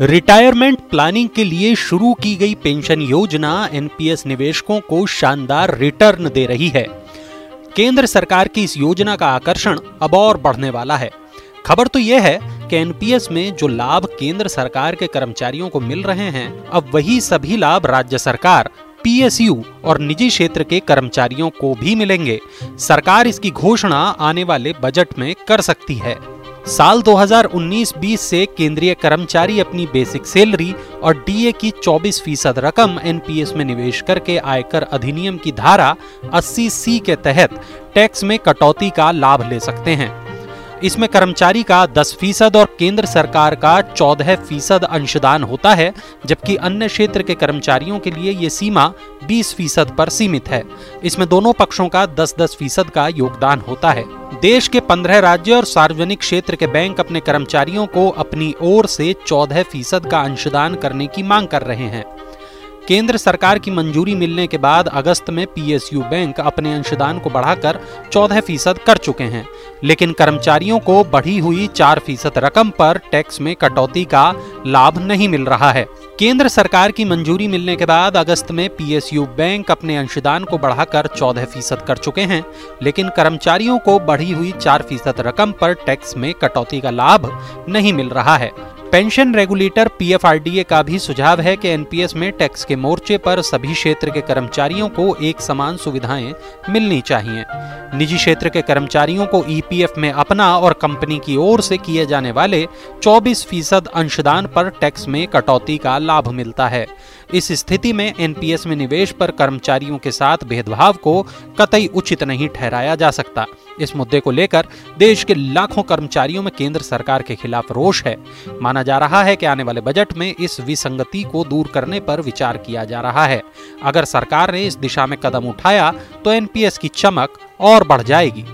Retirement planning के लिए शुरू की गई पेंशन योजना एनपीएस निवेशकों को शानदार रिटर्न दे रही है। केंद्र सरकार की इस योजना का आकर्षण अब और बढ़ने वाला है। खबर तो यह है कि एनपीएस में जो लाभ केंद्र सरकार के कर्मचारियों को मिल रहे हैं, अब वही सभी लाभ राज्य सरकार पीएसयू और निजी क्षेत्र के कर्मचारियों को भी मिलेंगे। सरकार इसकी घोषणा आने वाले बजट में कर सकती है। साल 2019-20 से केंद्रीय कर्मचारी अपनी बेसिक सैलरी और डीए की 24 फ़ीसद रकम एनपीएस में निवेश करके आयकर अधिनियम की धारा 80 सी के तहत टैक्स में कटौती का लाभ ले सकते हैं। इसमें कर्मचारी का 10 फ़ीसद और केंद्र सरकार का 14 फ़ीसद अंशदान होता है, जबकि अन्य क्षेत्र के कर्मचारियों के लिए ये सीमा 20 फ़ीसद पर सीमित है। इसमें दोनों पक्षों का 10-10 फ़ीसद का योगदान होता है। देश के 15 राज्य और सार्वजनिक क्षेत्र के बैंक अपने कर्मचारियों को अपनी ओर से 14 फ़ीसद का अंशदान करने की मांग कर रहे हैं। केंद्र सरकार की मंजूरी मिलने के बाद अगस्त में पीएसयू बैंक अपने अंशदान को बढ़ाकर 14 फ़ीसद कर चुके हैं। लेकिन कर्मचारियों को बढ़ी हुई चार फ़ीसद रकम पर टैक्स में कटौती का लाभ नहीं मिल रहा है। केंद्र सरकार की मंजूरी मिलने के बाद अगस्त में पीएसयू बैंक अपने अंशदान को बढ़ाकर 14 फ़ीसद कर चुके हैं, लेकिन कर्मचारियों को बढ़ी हुई चार फ़ीसद रकम पर टैक्स में कटौती का लाभ नहीं मिल रहा है। पेंशन रेगुलेटर पीएफआरडीए का भी सुझाव है कि एनपीएस में टैक्स के मोर्चे पर सभी क्षेत्र के कर्मचारियों को एक समान सुविधाएँ मिलनी चाहिए। निजी क्षेत्र के कर्मचारियों को ईपीएफ में अपना और कंपनी की ओर से किए जाने वाले 24 फ़ीसद अंशदान पर टैक्स में कटौती का लाभ मिलता है। इस स्थिति में एनपीएस में निवेश पर कर्मचारियों के साथ भेदभाव को कतई उचित नहीं ठहराया जा सकता। इस मुद्दे को लेकर देश के लाखों कर्मचारियों में केंद्र सरकार के खिलाफ रोष है। माना जा रहा है कि आने वाले बजट में इस विसंगति को दूर करने पर विचार किया जा रहा है। अगर सरकार ने इस दिशा में कदम उठाया तो एनपीएस की चमक और बढ़ जाएगी।